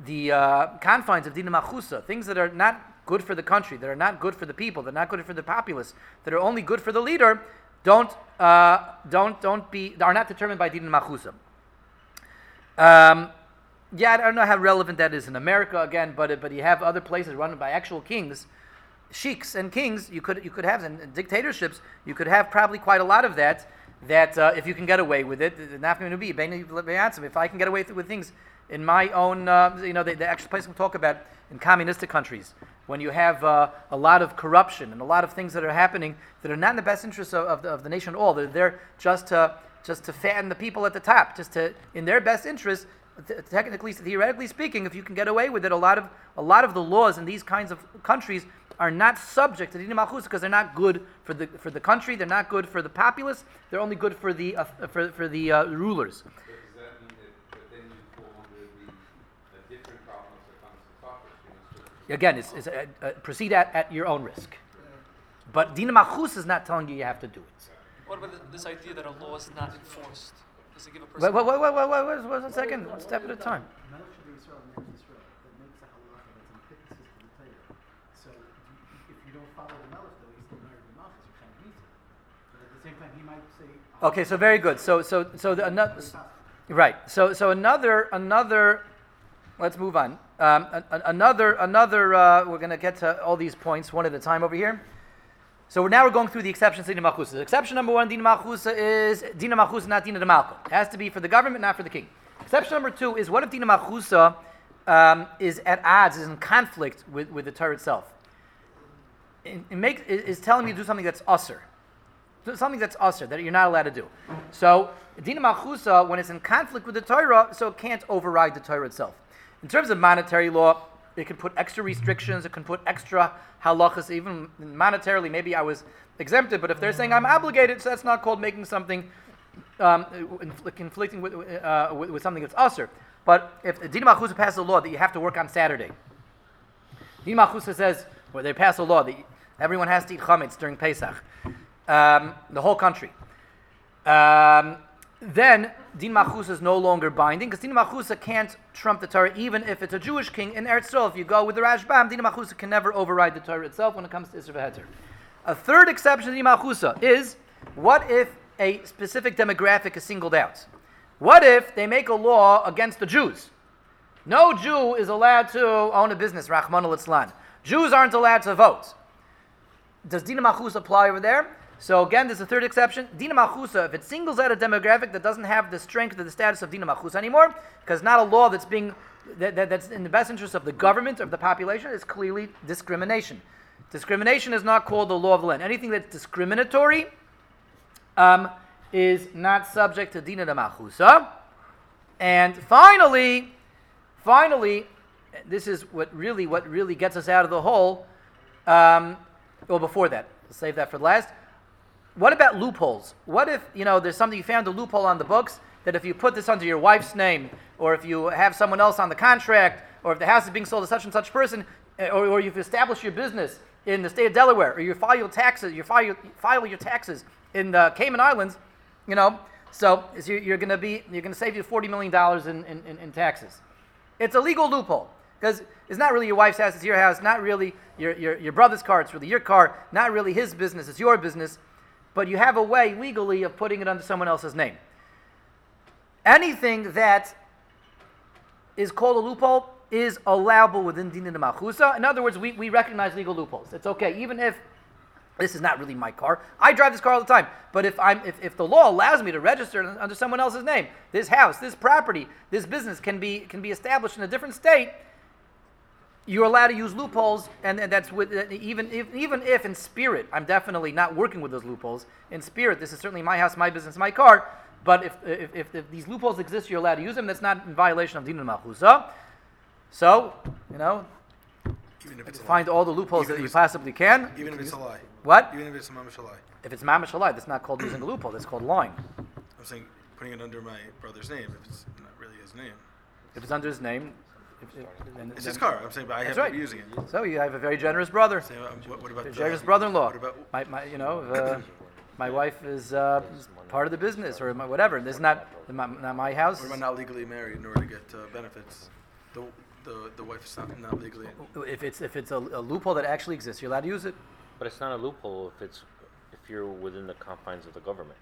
the uh, confines of Dina Machusa. Things that are not good for the country, that are not good for the people, that are not good for the populace, that are only good for the leader, don't uh, don't don't be are not determined by Dina Machusa. Um, yeah, I don't know how relevant that is in America again, but but you have other places run by actual kings, sheiks and kings. You could you could have in dictatorships. You could have probably quite a lot of that. That uh, if you can get away with it, not going to be. If I can get away with things in my own, uh, you know, the, the actual place we talk about in communistic countries, when you have uh, a lot of corruption and a lot of things that are happening that are not in the best interest of, of, the, of the nation at all. They're there just to just to fatten the people at the top, just to in their best interest. Technically, theoretically speaking, if you can get away with it, a lot of a lot of the laws in these kinds of countries are not subject to Dina Malchus because they're not good for the for the country. They're not good for the populace. They're only good for the uh, for for the uh, rulers. But does that mean that, that then you fall under the, the different problems that comes to Socrates, you know, so Again, it's, it's uh, uh, proceed at, at your own risk. But Dina Malchus is not telling you you have to do it. What about this idea that a law is not enforced? Does it give a Wait, person? wait, wait, wait, wait, wait, wait, wait, one second. One step at a time. Okay, so very good. So, so, so the, another, right. So, so another, another. Let's move on. Um, another, another. Uh, we're going to get to all these points one at a time over here. So now we're going through the exceptions to Dina Malchusa. Exception number one, Dina Malchusa is Dina Malchusa, not Dina de Malka. It has to be for the government, not for the king. Exception number two is what if Dina Malchusa um, is at odds, is in conflict with, with the Torah itself? It, it makes, it is telling me to do something that's usser. Something that's usher, that you're not allowed to do. So, Dina Malchusa, when it's in conflict with the Torah, so it can't override the Torah itself. In terms of monetary law, it can put extra restrictions, it can put extra halachas, even monetarily, maybe I was exempted, but if they're saying I'm obligated, so that's not called making something, um, conflicting with, uh, with, with something that's usher. But if Dina Malchusa passes a law that you have to work on Saturday, Dina Malchusa says, or they pass a law that everyone has to eat chametz during Pesach, um, the whole country. Um, then Din Machusa is no longer binding because Din Machusa can't trump the Torah even if it's a Jewish king in Eretz Yisrael. If you go with the Rashbam, Din Machusa can never override the Torah itself when it comes to Issur V'Heter. A third exception to Din Machusa is what if a specific demographic is singled out? What if they make a law against the Jews? No Jew is allowed to own a business, Rahman al Jews aren't allowed to vote. Does Dina Machus apply over there? So again, there's a third exception. Dina Machusa, if it singles out a demographic that doesn't have the strength or the status of Dina Machusa anymore, because not a law that's being that, that- that's in the best interest of the government of the population, is clearly discrimination. Discrimination is not called the law of the land. Anything that's discriminatory um, is not subject to Dina de Machusa. And finally, finally, this is what really what really gets us out of the hole. Um, well, before that, save that for last. What about loopholes? What if you know there's something you found a loophole on the books that if you put this under your wife's name, or if you have someone else on the contract, or if the house is being sold to such and such person, eh, or, or you've established your business in the state of Delaware, or you file your taxes, you file your, file your taxes in the Cayman Islands, you know, so you're, going to be you're going to save you forty million dollars in, in, in, in taxes. It's a legal loophole. Because it's not really your wife's house, it's your house, not really your, your, your brother's car, it's really your car, not really his business, it's your business. But you have a way legally of putting it under someone else's name. Anything that is called a loophole is allowable within Din and Machusa. In other words, we, we recognize legal loopholes. It's okay, even if this is not really my car. I drive this car all the time. But if I'm if, if the law allows me to register under someone else's name, this house, this property, this business can be can be established in a different state. You're allowed to use loopholes, and, and that's with even if even if in spirit I'm definitely not working with those loopholes. In spirit, this is certainly my house, my business, my car. But if if, if, if these loopholes exist, you're allowed to use them. That's not in violation of din machusa. So you know, Even if it's find all the loopholes that you possibly can. Even if it's a lie. What? Even if it's a mamash a lie. If it's mamash halai, that's not called using a loophole. That's called lying. I'm saying putting it under my brother's name if it's not really his name. If it's under his name, if, if, then, It's then- his car. I'm saying, but I That's have right. to be using it. So you have a very generous brother, Saying, um, what, what about a the- generous brother-in-law. What about My, my, you know, uh, my wife is uh, is part of the business or my, whatever. This is not my, not my house. what about not legally married in order to get uh, benefits? The the the wife is not, not legally. If it's if it's a, a loophole that actually exists, you're allowed to use it. But it's not a loophole if it's if you're within the confines of the government.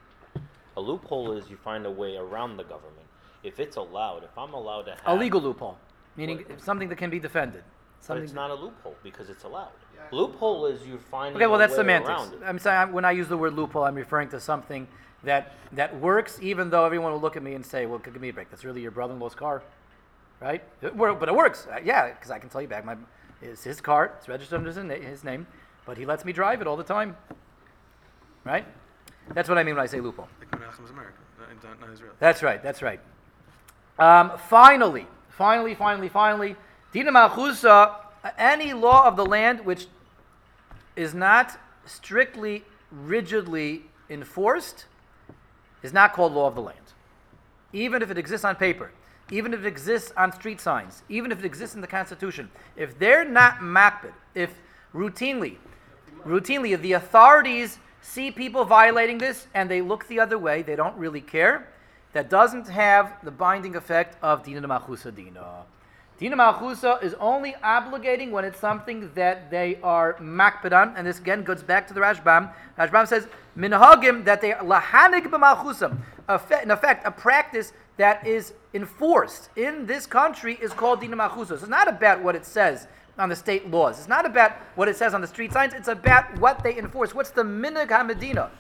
A loophole is you find a way around the government. If it's allowed, if I'm allowed to have A legal loophole, meaning something that can be defended. but Something it's not a loophole because it's allowed. Loophole is you find Okay, well a that's way semantics. around it. I'm saying I'm- when I use the word loophole, I'm referring to something that that works, even though everyone will look at me and say, "Well, give me a break. That's really your brother-in-law's car, right?" It wor- but it works, Uh, yeah, because I can tell you back. My it's his car. It's registered under his na- his name, but he lets me drive it all the time, right? That's what I mean when I say loophole. Like Menachem's American, not, not, not That's right. That's right. Um, finally, finally, finally, finally, Dina Malchusa, any law of the land which is not strictly, rigidly enforced, is not called law of the land. Even if it exists on paper, even if it exists on street signs, even if it exists in the Constitution, if they're not makbid, if routinely, routinely the authorities see people violating this and they look the other way, they don't really care, that doesn't have the binding effect of Dina Machusa Dina. Dina Malchusa is only obligating when it's something that they are makbid and this again goes back to the Rashbam. Rashbam says, minhagim, that they are lahanig b'malchusam. In effect, a practice that is enforced in this country is called Dina Malchusa. So it's not about what it says on the state laws. It's not about what it says on the street signs. It's about what they enforce. What's the minhag ha-medina?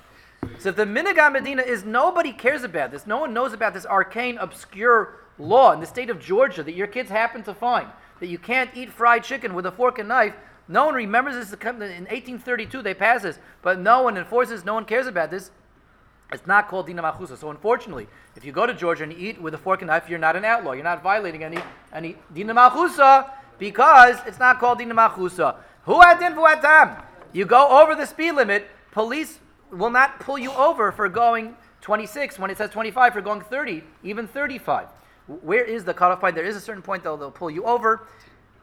So the minhag Medina is nobody cares about this, no one knows about this arcane, obscure law in the state of Georgia that your kids happen to find that you can't eat fried chicken with a fork and knife. No one remembers this. In 1832, they pass this, but no one enforces. No one cares about this. It's not called dina machusa. So unfortunately, if you go to Georgia and you eat with a fork and knife, you're not an outlaw. You're not violating any any dina machusa because it's not called dina machusa. Who adin fuatam? You go over the speed limit. Police will not pull you over for going 26 when it says 25 for going 30, even 35. Where is the cutoff point? There is a certain point though they'll pull you over.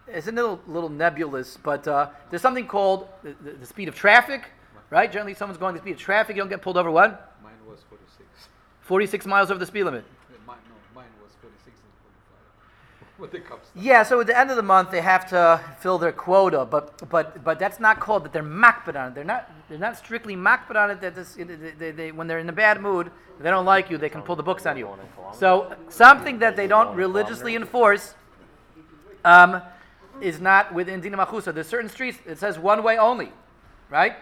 It's a little little nebulous, but uh, there's something called the, the, the speed of traffic, right? Generally, someone's going the speed of traffic, you don't get pulled over. What? Mine was 46. 46 miles over the speed limit. Yeah, mine, no, mine was 46 and 45. With the cops. Yeah, so at the end of the month they have to fill their quota, but but but that's not called that they're makbid on it. They're not they're not strictly makbid on it. That this, they, they, they, when they're in a bad mood, they don't like you, they can pull the books on you. So something that they don't religiously enforce um, is not within Dina Machusa. There's certain streets it says one way only, right?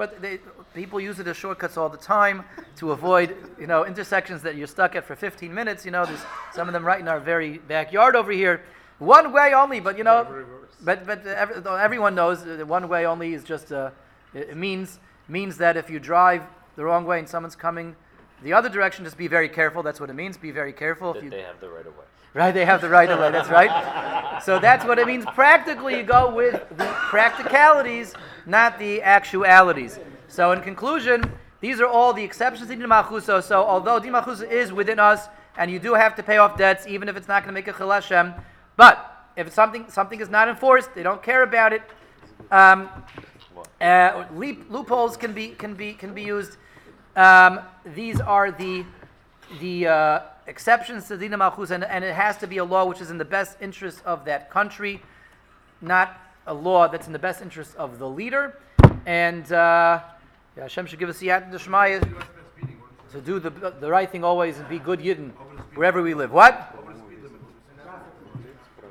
But they, people use it as shortcuts all the time to avoid, you know, intersections that you're stuck at for 15 minutes. You know, there's some of them right in our very backyard over here. One way only, but you know, but but every, everyone knows that one way only is just uh, it it means means that if you drive the wrong way and someone's coming the other direction, just be very careful. That's what it means. Be very careful. If That you they have the right of way. Right, they have the right of way. That's right. So that's what it means. Practically, you go with the practicalities, not the actualities. So, in conclusion, these are all the exceptions to Din Machusa. So, although Din Machusa is within us, and you do have to pay off debts, even if it's not going to make a chil Hashem, but if something something is not enforced, they don't care about it. Um, uh, leap, loopholes can be can be can be used. Um, these are the the uh, exceptions to Dina Malchus, and, and it has to be a law which is in the best interest of that country. not a law that's in the best interest of the leader. And uh, yeah, Hashem should give us the Yad Shemaya to do the, the right thing always and be good Yidden wherever we live. What?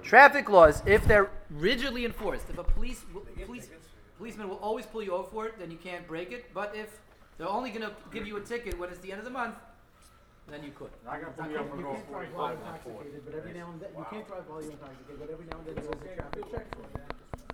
Traffic laws, if they're rigidly enforced, if a police, police policeman will always pull you over for it, then you can't break it. But if they're only going to give you a ticket when it's the end of the month, then you could. I gotta You pull you can't drive while forty-five and four. intoxicated, but every now and then, you can't drive while you're intoxicated, but every now and then there is a traffic check for it.